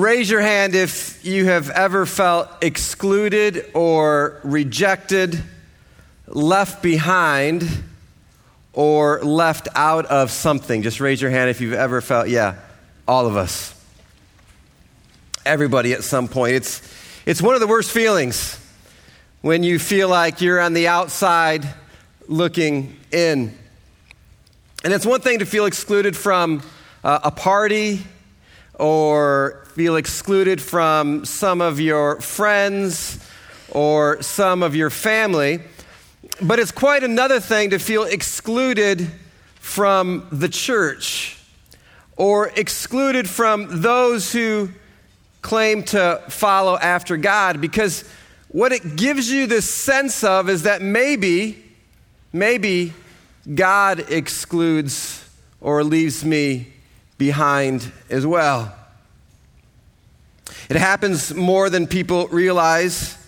raise your hand if you have ever felt excluded or rejected, left behind, or left out of something. Just raise your hand if you've ever felt, yeah, all of us. Everybody at some point. It's, it's one of the worst feelings when you feel like you're on the outside looking in. And it's one thing to feel excluded from uh, a party or feel excluded from some of your friends or some of your family. But it's quite another thing to feel excluded from the church or excluded from those who claim to follow after God because what it gives you this sense of is that maybe, maybe God excludes or leaves me behind as well. It happens more than people realize.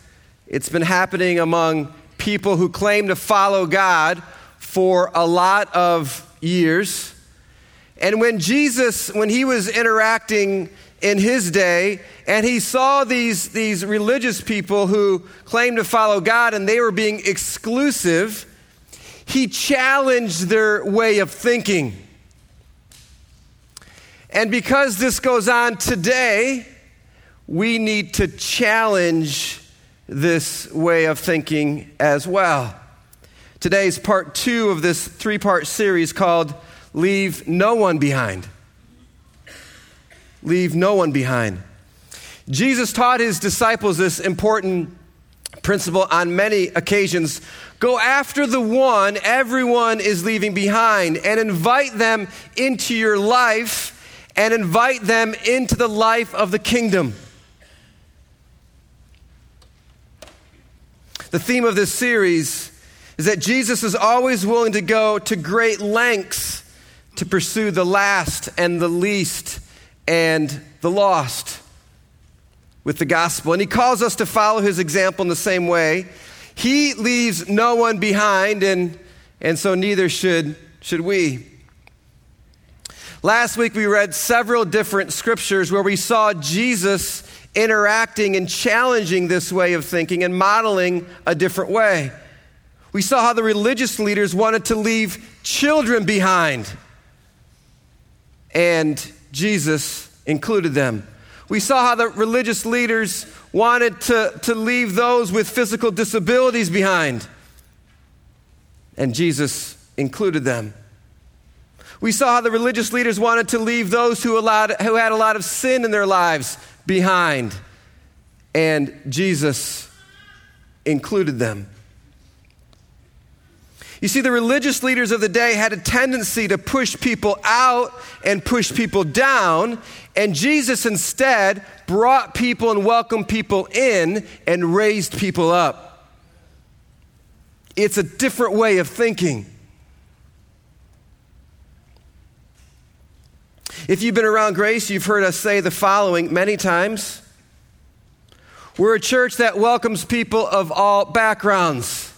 It's been happening among people who claim to follow God for a lot of years. And when Jesus, when he was interacting in his day, and he saw these, these religious people who claimed to follow God and they were being exclusive, he challenged their way of thinking. And because this goes on today, we need to challenge this way of thinking as well. Today is part two of this three part series called Leave No One Behind. Leave no one behind. Jesus taught his disciples this important principle on many occasions. Go after the one everyone is leaving behind and invite them into your life and invite them into the life of the kingdom. The theme of this series is that Jesus is always willing to go to great lengths to pursue the last and the least and the lost with the gospel. And he calls us to follow his example in the same way. He leaves no one behind, and, and so neither should, should we. Last week we read several different scriptures where we saw Jesus interacting and challenging this way of thinking and modeling a different way. We saw how the religious leaders wanted to leave children behind, and Jesus included them. We saw how the religious leaders wanted to, to leave those with physical disabilities behind, and Jesus included them. We saw how the religious leaders wanted to leave those who, allowed, who had a lot of sin in their lives behind, and Jesus included them. You see, the religious leaders of the day had a tendency to push people out and push people down, and Jesus instead brought people and welcomed people in and raised people up. It's a different way of thinking. If you've been around Grace, you've heard us say the following many times. We're a church that welcomes people of all backgrounds.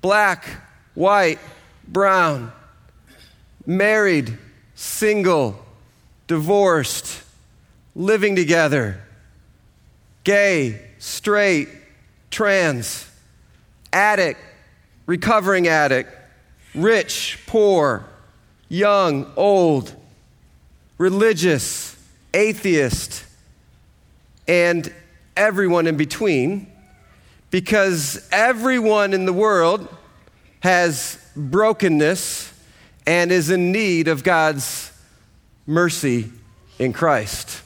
Black, white, brown, married, single, divorced, living together, gay, straight, trans, addict, recovering addict, rich, poor, young, old religious, atheist, and everyone in between, because everyone in the world has brokenness and is in need of God's mercy in Christ.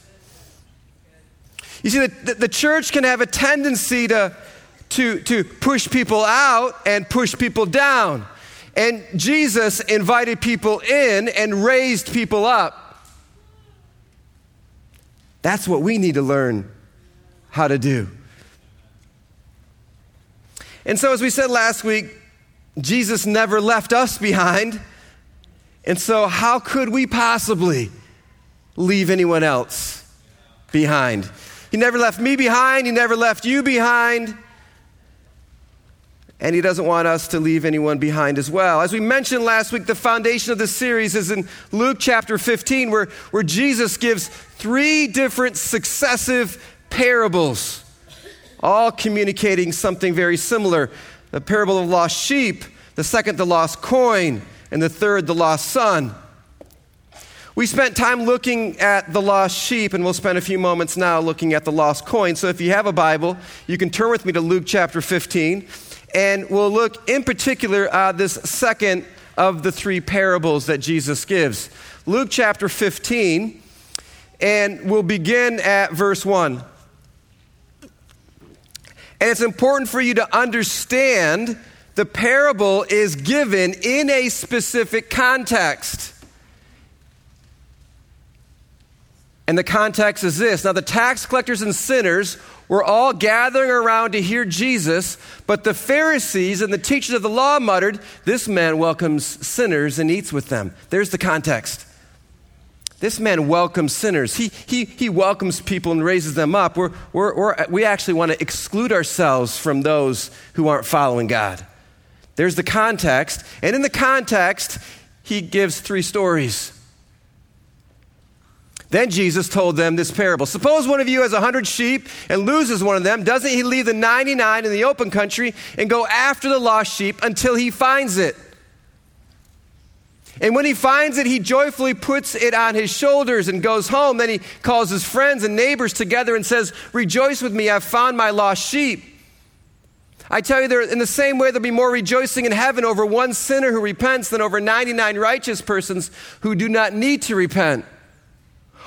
You see, the, the church can have a tendency to, to, to push people out and push people down. And Jesus invited people in and raised people up. That's what we need to learn how to do. And so, as we said last week, Jesus never left us behind. And so, how could we possibly leave anyone else behind? He never left me behind, He never left you behind. And he doesn't want us to leave anyone behind as well. As we mentioned last week, the foundation of this series is in Luke chapter 15, where, where Jesus gives three different successive parables, all communicating something very similar. The parable of lost sheep, the second, the lost coin, and the third, the lost son. We spent time looking at the lost sheep, and we'll spend a few moments now looking at the lost coin. So if you have a Bible, you can turn with me to Luke chapter 15. And we'll look in particular at this second of the three parables that Jesus gives. Luke chapter 15, and we'll begin at verse 1. And it's important for you to understand the parable is given in a specific context. And the context is this. Now, the tax collectors and sinners were all gathering around to hear Jesus, but the Pharisees and the teachers of the law muttered, This man welcomes sinners and eats with them. There's the context. This man welcomes sinners. He, he, he welcomes people and raises them up. We're, we're, we're, we actually want to exclude ourselves from those who aren't following God. There's the context. And in the context, he gives three stories. Then Jesus told them this parable. Suppose one of you has a hundred sheep and loses one of them. Doesn't he leave the 99 in the open country and go after the lost sheep until he finds it? And when he finds it, he joyfully puts it on his shoulders and goes home. Then he calls his friends and neighbors together and says, Rejoice with me, I've found my lost sheep. I tell you, there, in the same way, there'll be more rejoicing in heaven over one sinner who repents than over 99 righteous persons who do not need to repent.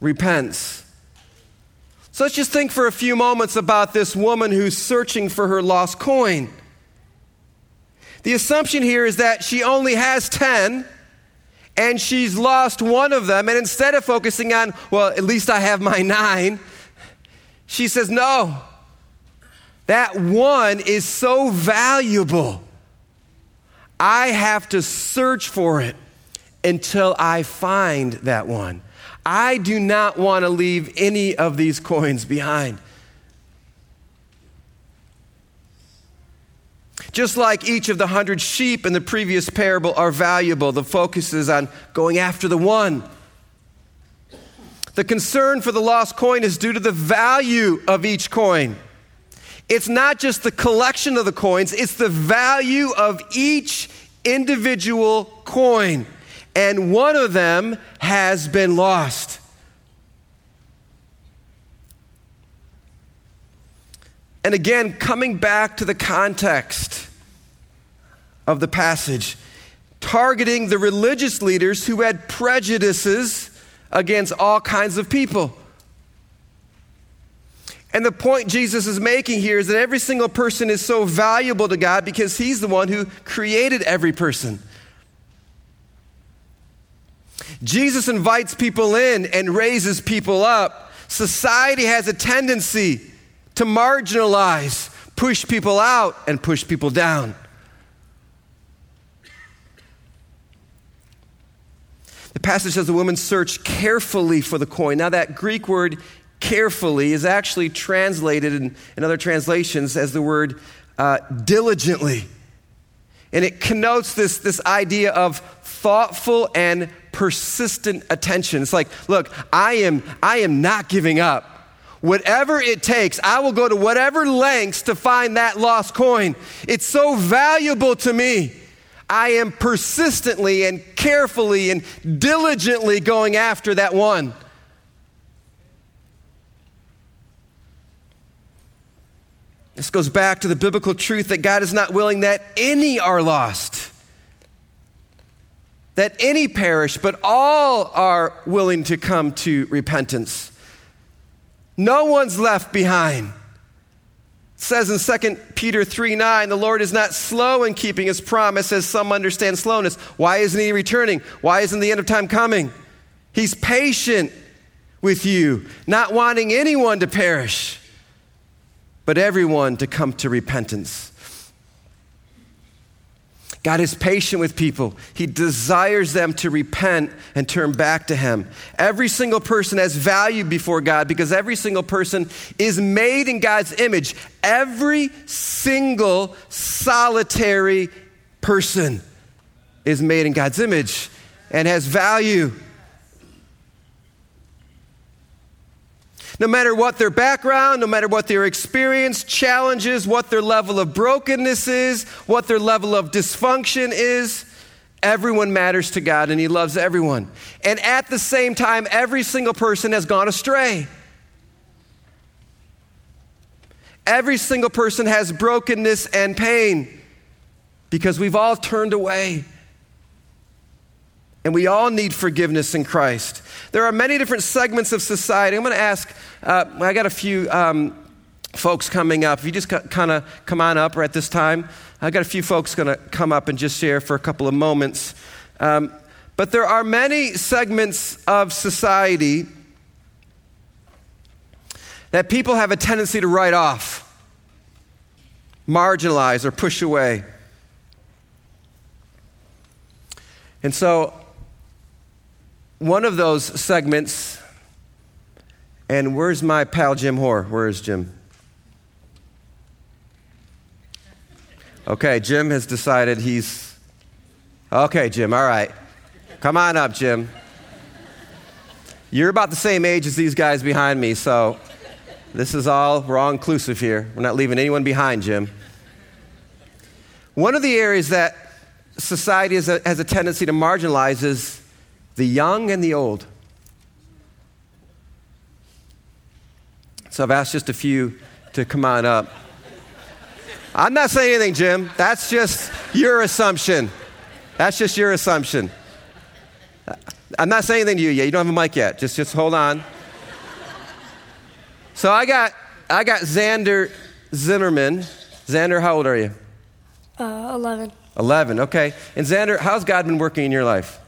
repents. So let's just think for a few moments about this woman who's searching for her lost coin. The assumption here is that she only has 10 and she's lost one of them. And instead of focusing on, well, at least I have my nine, she says, no, that one is so valuable. I have to search for it until I find that one. I do not want to leave any of these coins behind. Just like each of the hundred sheep in the previous parable are valuable, the focus is on going after the one. The concern for the lost coin is due to the value of each coin. It's not just the collection of the coins, it's the value of each individual coin and one of them has been lost. And again, coming back to the context of the passage, targeting the religious leaders who had prejudices against all kinds of people. And the point Jesus is making here is that every single person is so valuable to God because He's the one who created every person. Jesus invites people in and raises people up. Society has a tendency to marginalize, push people out, and push people down. The passage says the woman searched carefully for the coin. Now, that Greek word carefully is actually translated in, in other translations as the word uh, diligently. And it connotes this, this idea of thoughtful and persistent attention. It's like, look, I am, I am not giving up. Whatever it takes, I will go to whatever lengths to find that lost coin. It's so valuable to me. I am persistently and carefully and diligently going after that one. This goes back to the biblical truth that God is not willing that any are lost that any perish, but all are willing to come to repentance. No one's left behind. It says in 2 Peter 3 9, the Lord is not slow in keeping his promise, as some understand slowness. Why isn't he returning? Why isn't the end of time coming? He's patient with you, not wanting anyone to perish, but everyone to come to repentance. God is patient with people. He desires them to repent and turn back to Him. Every single person has value before God because every single person is made in God's image. Every single solitary person is made in God's image and has value. No matter what their background, no matter what their experience, challenges, what their level of brokenness is, what their level of dysfunction is, everyone matters to God and He loves everyone. And at the same time, every single person has gone astray. Every single person has brokenness and pain because we've all turned away. And we all need forgiveness in Christ. There are many different segments of society. I'm going to ask, uh, I got a few um, folks coming up. If you just kind of come on up right this time, I got a few folks going to come up and just share for a couple of moments. Um, but there are many segments of society that people have a tendency to write off, marginalize, or push away. And so one of those segments, and where's my pal Jim Hoare? Where is Jim? Okay, Jim has decided he's. Okay, Jim, all right. Come on up, Jim. You're about the same age as these guys behind me, so this is all, we're all inclusive here. We're not leaving anyone behind, Jim. One of the areas that society has a, has a tendency to marginalize is the young and the old. So I've asked just a few to come on up. I'm not saying anything, Jim. That's just your assumption. That's just your assumption. I'm not saying anything to you yet. You don't have a mic yet. Just, just hold on. So I got, I got Xander Zimmerman. Xander, how old are you? Uh, 11. 11, okay. And Xander, how's God been working in your life?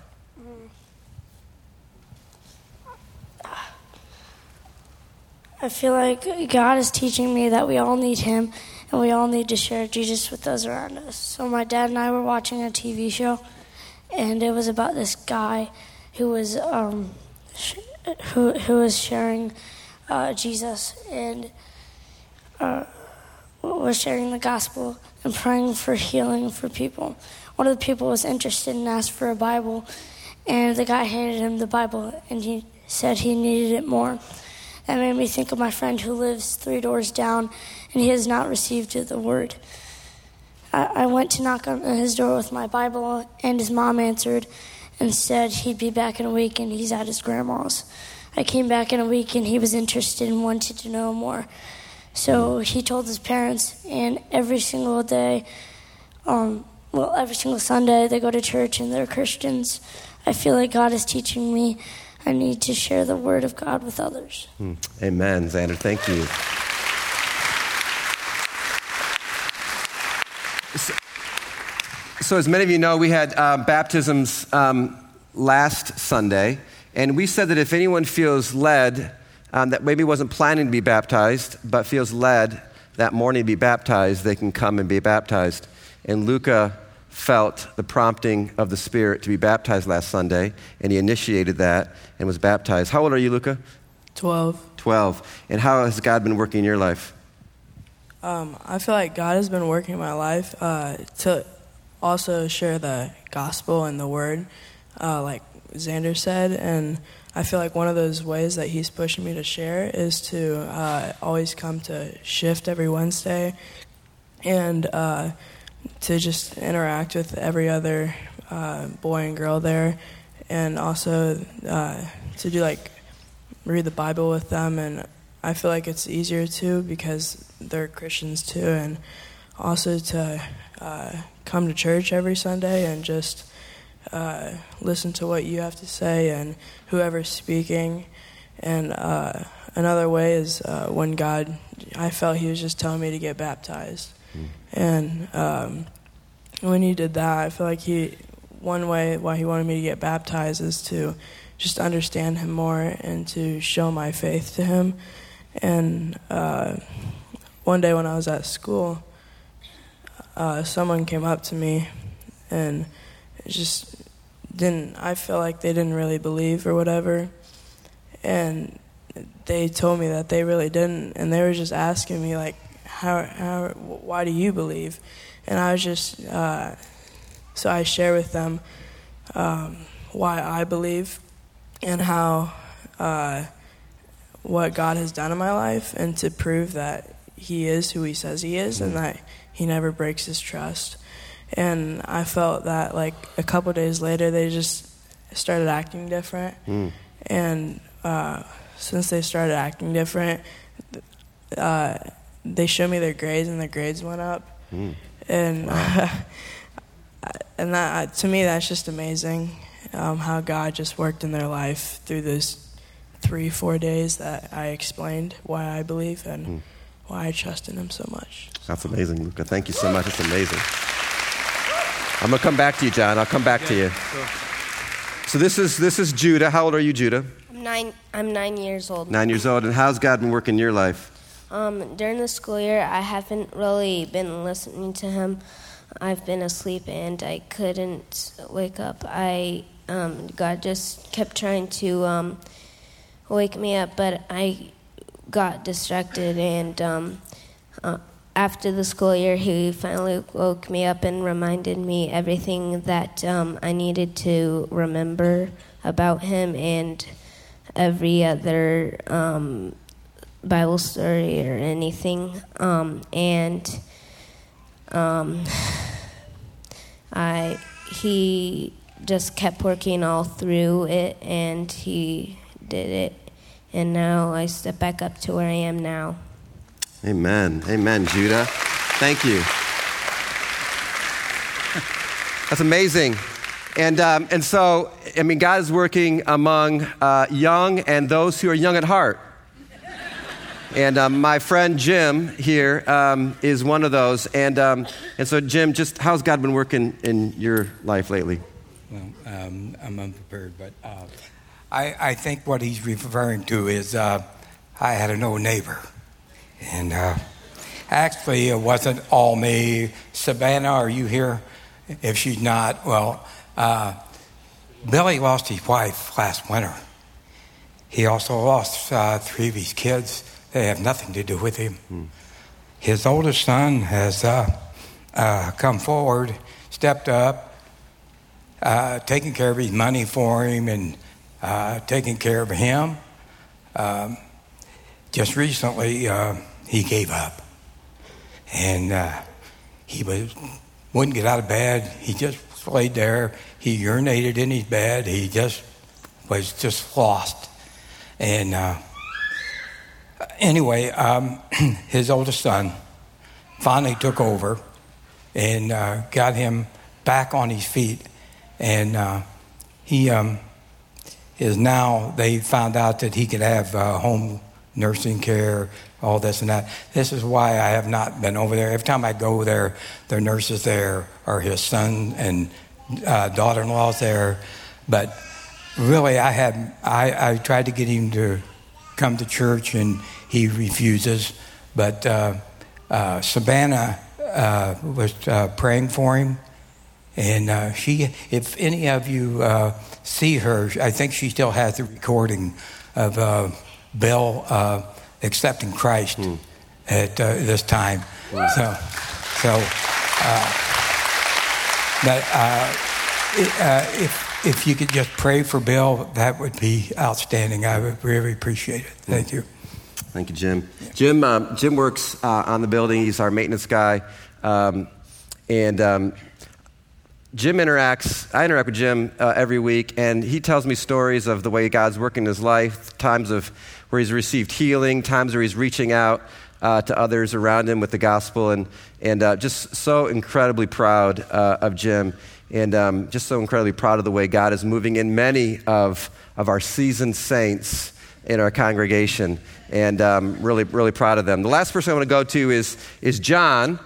I feel like God is teaching me that we all need Him and we all need to share Jesus with those around us. So, my dad and I were watching a TV show, and it was about this guy who was um, sh- who who was sharing uh, Jesus and uh, was sharing the gospel and praying for healing for people. One of the people was interested and asked for a Bible, and the guy handed him the Bible, and he said he needed it more. That made me think of my friend who lives three doors down and he has not received the word. I, I went to knock on his door with my Bible, and his mom answered and said he'd be back in a week and he's at his grandma's. I came back in a week and he was interested and wanted to know more. So he told his parents, and every single day, um, well, every single Sunday, they go to church and they're Christians. I feel like God is teaching me I need to share the word of God with others. Hmm. Amen, Xander. Thank you. So, so as many of you know, we had uh, baptisms um, last Sunday, and we said that if anyone feels led, um, that maybe wasn't planning to be baptized, but feels led that morning to be baptized, they can come and be baptized. And Luca felt the prompting of the Spirit to be baptized last Sunday, and he initiated that and was baptized. How old are you, Luca? 12. 12. And how has God been working in your life? Um, I feel like God has been working in my life uh, to also share the gospel and the word, uh, like Xander said. And I feel like one of those ways that he's pushing me to share is to uh, always come to shift every Wednesday and uh, to just interact with every other uh, boy and girl there, and also uh, to do like read the Bible with them. And I feel like it's easier too because they're Christians too, and also to uh, come to church every Sunday and just uh, listen to what you have to say and whoever's speaking. And uh, another way is uh, when God I felt he was just telling me to get baptized. And um, when he did that, I feel like he, one way why he wanted me to get baptized is to just understand him more and to show my faith to him. And uh, one day when I was at school, uh, someone came up to me and just didn't, I feel like they didn't really believe or whatever. And they told me that they really didn't. And they were just asking me, like, how, how, why do you believe? And I was just, uh, so I share with them um, why I believe and how, uh, what God has done in my life, and to prove that He is who He says He is, and that He never breaks His trust. And I felt that, like, a couple days later, they just started acting different. Mm. And uh, since they started acting different, uh, they showed me their grades, and their grades went up. Mm. And and that to me, that's just amazing. Um, how God just worked in their life through those three, four days that I explained why I believe and Mm. why I trust in Him so much. That's amazing, Luca. Thank you so much. It's amazing. I'm gonna come back to you, John. I'll come back to you. So this is this is Judah. How old are you, Judah? I'm nine. I'm nine years old. Nine years old. And how's God been working in your life? Um, during the school year, I haven't really been listening to him. I've been asleep and I couldn't wake up. I um, God just kept trying to um, wake me up, but I got distracted. And um, uh, after the school year, He finally woke me up and reminded me everything that um, I needed to remember about Him and every other um, Bible story or anything. Um, and um, I he just kept working all through it, and he did it. And now I step back up to where I am now. Amen. Amen, Judah. Thank you. That's amazing. And, um, and so, I mean, God is working among uh, young and those who are young at heart. And um, my friend Jim here um, is one of those. And, um, and so, Jim, just how's God been working in your life lately? Well, um, I'm unprepared, but uh, I, I think what he's referring to is uh, I had an old neighbor. And uh, actually, it wasn't all me. Savannah, are you here? If she's not, well, uh, Billy lost his wife last winter. He also lost uh, three of his kids. They have nothing to do with him. His oldest son has uh, uh, come forward, stepped up, uh, taking care of his money for him, and uh, taking care of him. Um, just recently, uh, he gave up, and uh, he was wouldn't get out of bed. He just laid there. He urinated in his bed. He just was just lost, and. Anyway, um, his oldest son finally took over and uh, got him back on his feet. And uh, he um, is now, they found out that he could have uh, home nursing care, all this and that. This is why I have not been over there. Every time I go there, their nurses there are his son and uh, daughter in law's there. But really, I, had, I, I tried to get him to come to church and he refuses. But uh, uh, Savannah uh, was uh, praying for him. And uh, she, if any of you uh, see her, I think she still has the recording of Bill accepting Christ at this time. So, so but if if you could just pray for Bill, that would be outstanding. I would really appreciate it. Thank you. Thank you, Jim. Jim, um, Jim works uh, on the building. He's our maintenance guy. Um, and um, Jim interacts, I interact with Jim uh, every week, and he tells me stories of the way God's working in his life, times of where he's received healing, times where he's reaching out uh, to others around him with the gospel, and, and uh, just so incredibly proud uh, of Jim and um, just so incredibly proud of the way God is moving in many of, of our seasoned saints in our congregation. And um, really, really proud of them. The last person I want to go to is, is John.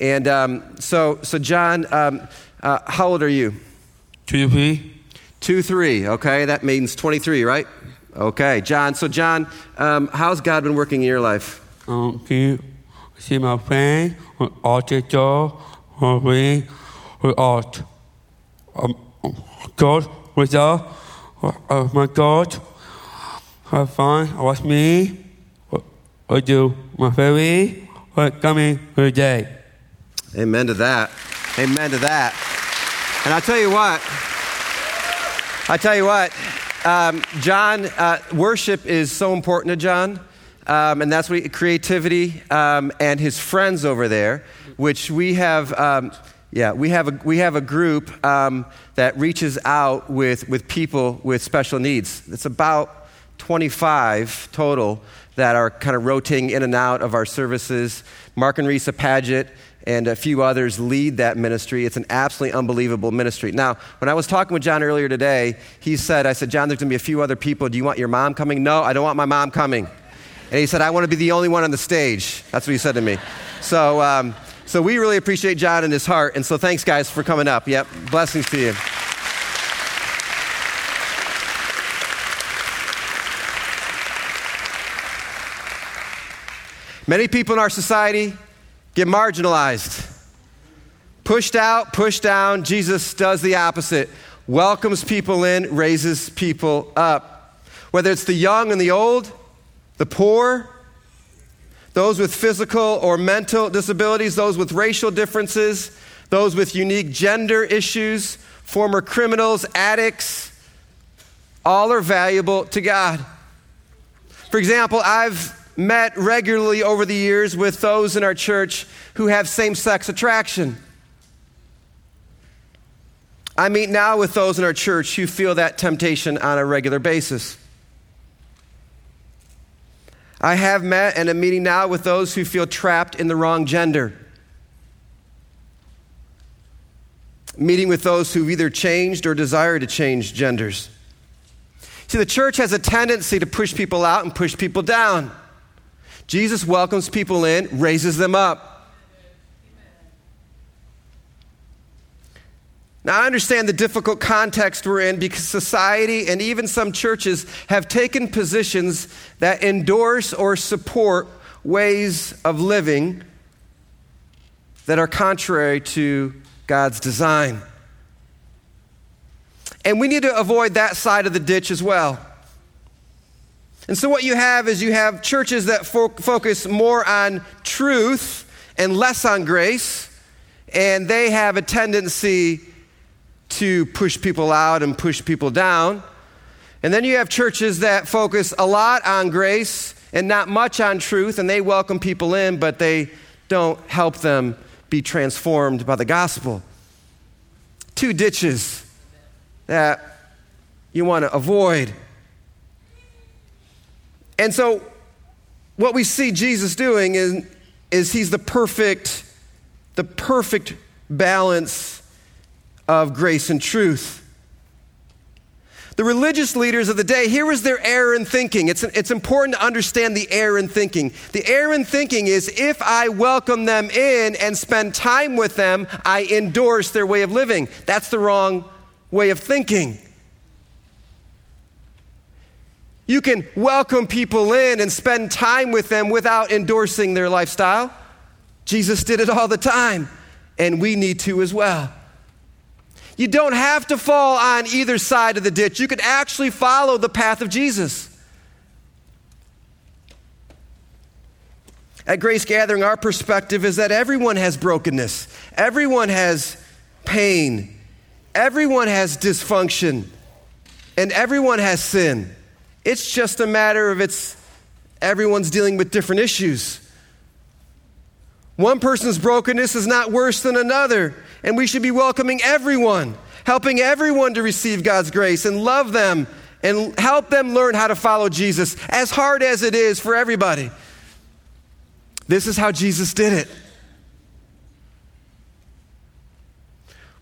And um, so, so, John, um, uh, how old are you? Two, three. Two, three. Okay, that means 23, right? Okay, John. So, John, um, how's God been working in your life? Um, you see my friend autism, with art? Um, God, with us, Oh my God, have fun, I watch me, or you, my family, or coming every day. Amen to that. Amen to that. And I tell you what, I tell you what, um, John, uh, worship is so important to John. Um, and that's what creativity um, and his friends over there, which we have. Yeah, we have a, we have a group um, that reaches out with, with people with special needs. It's about 25 total that are kind of rotating in and out of our services. Mark and Risa Paget and a few others lead that ministry. It's an absolutely unbelievable ministry. Now, when I was talking with John earlier today, he said, I said, John, there's going to be a few other people. Do you want your mom coming? No, I don't want my mom coming. And he said, I want to be the only one on the stage. That's what he said to me. So, um, so we really appreciate John and his heart. And so thanks, guys, for coming up. Yep, blessings to you. Many people in our society get marginalized, pushed out, pushed down. Jesus does the opposite welcomes people in, raises people up. Whether it's the young and the old, the poor, those with physical or mental disabilities, those with racial differences, those with unique gender issues, former criminals, addicts, all are valuable to God. For example, I've met regularly over the years with those in our church who have same sex attraction. I meet now with those in our church who feel that temptation on a regular basis. I have met and am meeting now with those who feel trapped in the wrong gender. Meeting with those who've either changed or desire to change genders. See, the church has a tendency to push people out and push people down. Jesus welcomes people in, raises them up. Now, I understand the difficult context we're in because society and even some churches have taken positions that endorse or support ways of living that are contrary to God's design. And we need to avoid that side of the ditch as well. And so, what you have is you have churches that fo- focus more on truth and less on grace, and they have a tendency to push people out and push people down. And then you have churches that focus a lot on grace and not much on truth, and they welcome people in, but they don't help them be transformed by the gospel. Two ditches that you want to avoid. And so, what we see Jesus doing is, is he's the perfect, the perfect balance of grace and truth. The religious leaders of the day, here was their error in thinking. It's, it's important to understand the error in thinking. The error in thinking is if I welcome them in and spend time with them, I endorse their way of living. That's the wrong way of thinking. You can welcome people in and spend time with them without endorsing their lifestyle. Jesus did it all the time, and we need to as well. You don't have to fall on either side of the ditch. You can actually follow the path of Jesus. At Grace Gathering, our perspective is that everyone has brokenness, everyone has pain, everyone has dysfunction, and everyone has sin. It's just a matter of it's everyone's dealing with different issues. One person's brokenness is not worse than another, and we should be welcoming everyone, helping everyone to receive God's grace and love them and help them learn how to follow Jesus, as hard as it is for everybody. This is how Jesus did it.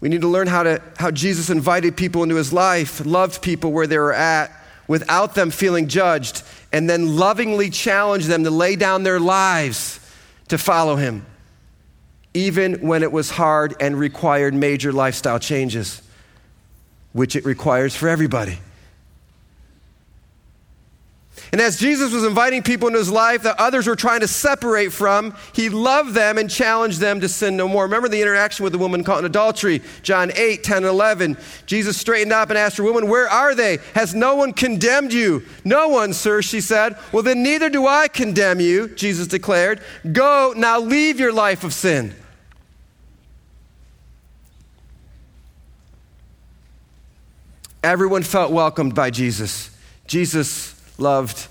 We need to learn how, to, how Jesus invited people into his life, loved people where they were at, without them feeling judged and then lovingly challenged them to lay down their lives to follow him, even when it was hard and required major lifestyle changes, which it requires for everybody. And as Jesus was inviting people into his life that others were trying to separate from, he loved them and challenged them to sin no more. Remember the interaction with the woman caught in adultery, John 8, 10, and 11. Jesus straightened up and asked her, Woman, where are they? Has no one condemned you? No one, sir, she said. Well, then neither do I condemn you, Jesus declared. Go, now leave your life of sin. Everyone felt welcomed by Jesus. Jesus loved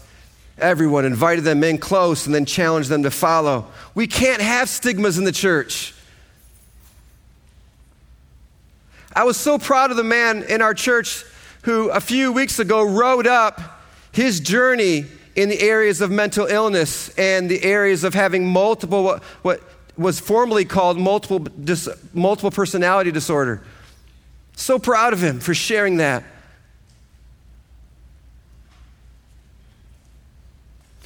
everyone, invited them in close, and then challenged them to follow. We can't have stigmas in the church. I was so proud of the man in our church who a few weeks ago wrote up his journey in the areas of mental illness and the areas of having multiple, what, what was formerly called multiple, dis, multiple personality disorder. So proud of him for sharing that.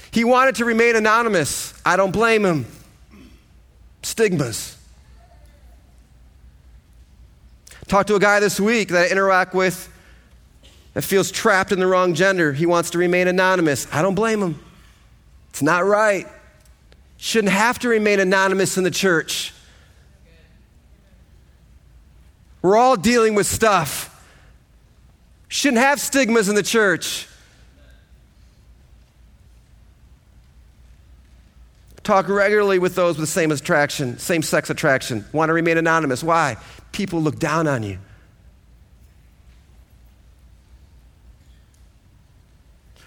He wanted to remain anonymous. I don't blame him. Stigmas. Talked to a guy this week that I interact with that feels trapped in the wrong gender. He wants to remain anonymous. I don't blame him. It's not right. Shouldn't have to remain anonymous in the church. We're all dealing with stuff. Shouldn't have stigmas in the church. Talk regularly with those with the same attraction, same sex attraction. Want to remain anonymous. Why? People look down on you.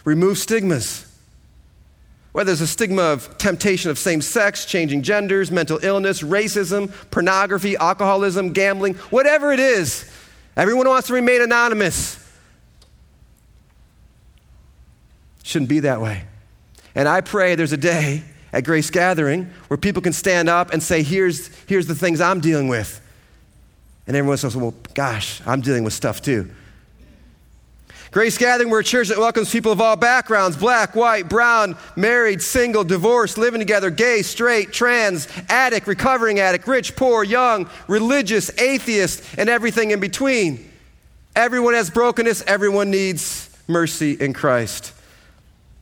Remove stigmas. Whether there's a stigma of temptation of same sex, changing genders, mental illness, racism, pornography, alcoholism, gambling, whatever it is, everyone wants to remain anonymous. Shouldn't be that way. And I pray there's a day at Grace Gathering where people can stand up and say, here's, here's the things I'm dealing with. And everyone says, well, gosh, I'm dealing with stuff too. Grace Gathering, we're a church that welcomes people of all backgrounds black, white, brown, married, single, divorced, living together, gay, straight, trans, addict, recovering addict, rich, poor, young, religious, atheist, and everything in between. Everyone has brokenness, everyone needs mercy in Christ.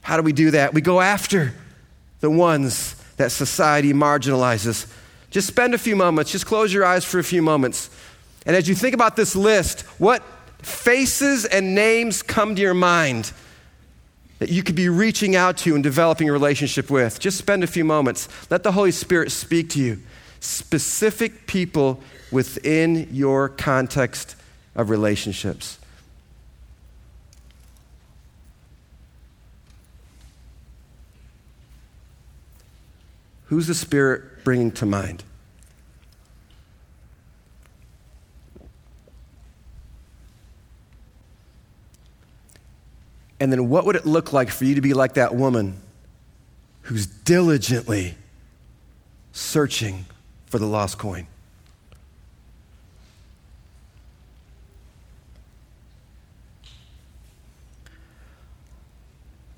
How do we do that? We go after the ones that society marginalizes. Just spend a few moments, just close your eyes for a few moments. And as you think about this list, what faces and names come to your mind that you could be reaching out to and developing a relationship with? Just spend a few moments. Let the Holy Spirit speak to you. Specific people within your context of relationships. Who's the Spirit bringing to mind? And then what would it look like for you to be like that woman who's diligently searching for the lost coin?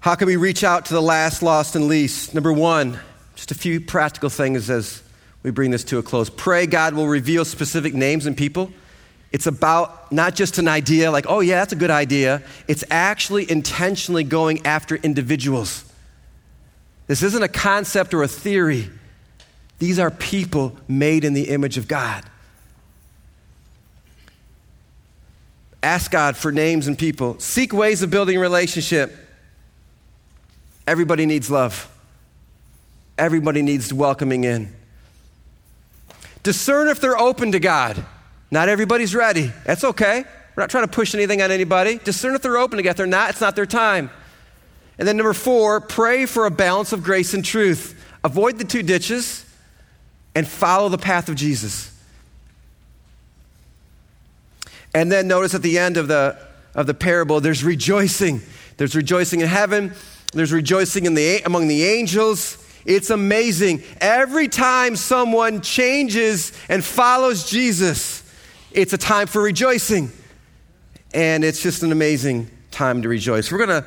How can we reach out to the last, lost, and least? Number one, just a few practical things as we bring this to a close. Pray God will reveal specific names and people. It's about not just an idea like, oh, yeah, that's a good idea. It's actually intentionally going after individuals. This isn't a concept or a theory. These are people made in the image of God. Ask God for names and people. Seek ways of building relationship. Everybody needs love. Everybody needs welcoming in. Discern if they're open to God. Not everybody's ready. That's okay. We're not trying to push anything on anybody. Discern if they're open to get. If they're not, it's not their time. And then number four, pray for a balance of grace and truth. Avoid the two ditches and follow the path of Jesus. And then notice at the end of the, of the parable, there's rejoicing. There's rejoicing in heaven. There's rejoicing in the, among the angels. It's amazing. Every time someone changes and follows Jesus, it's a time for rejoicing. And it's just an amazing time to rejoice. We're going to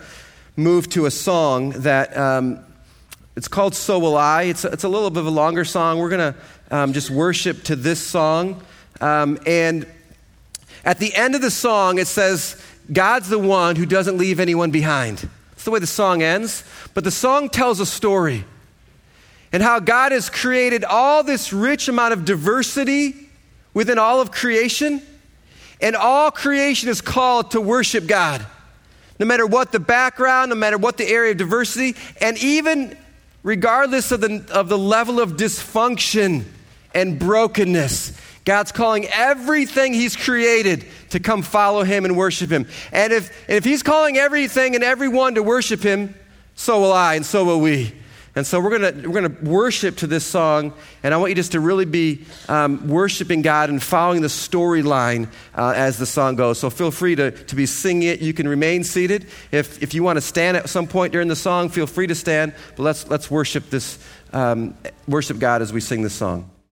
move to a song that um, it's called So Will I. It's, it's a little bit of a longer song. We're going to um, just worship to this song. Um, and at the end of the song, it says, God's the one who doesn't leave anyone behind. That's the way the song ends. But the song tells a story and how God has created all this rich amount of diversity within all of creation. And all creation is called to worship God. No matter what the background, no matter what the area of diversity, and even regardless of the, of the level of dysfunction and brokenness. God's calling everything He's created to come follow Him and worship Him. And if, and if He's calling everything and everyone to worship Him, so will I and so will we. And so we're going we're gonna worship to this song, and I want you just to really be um, worshiping God and following the storyline uh, as the song goes. So feel free to, to be singing it. You can remain seated. If, if you want to stand at some point during the song, feel free to stand. But let's, let's worship this, um, worship God as we sing this song.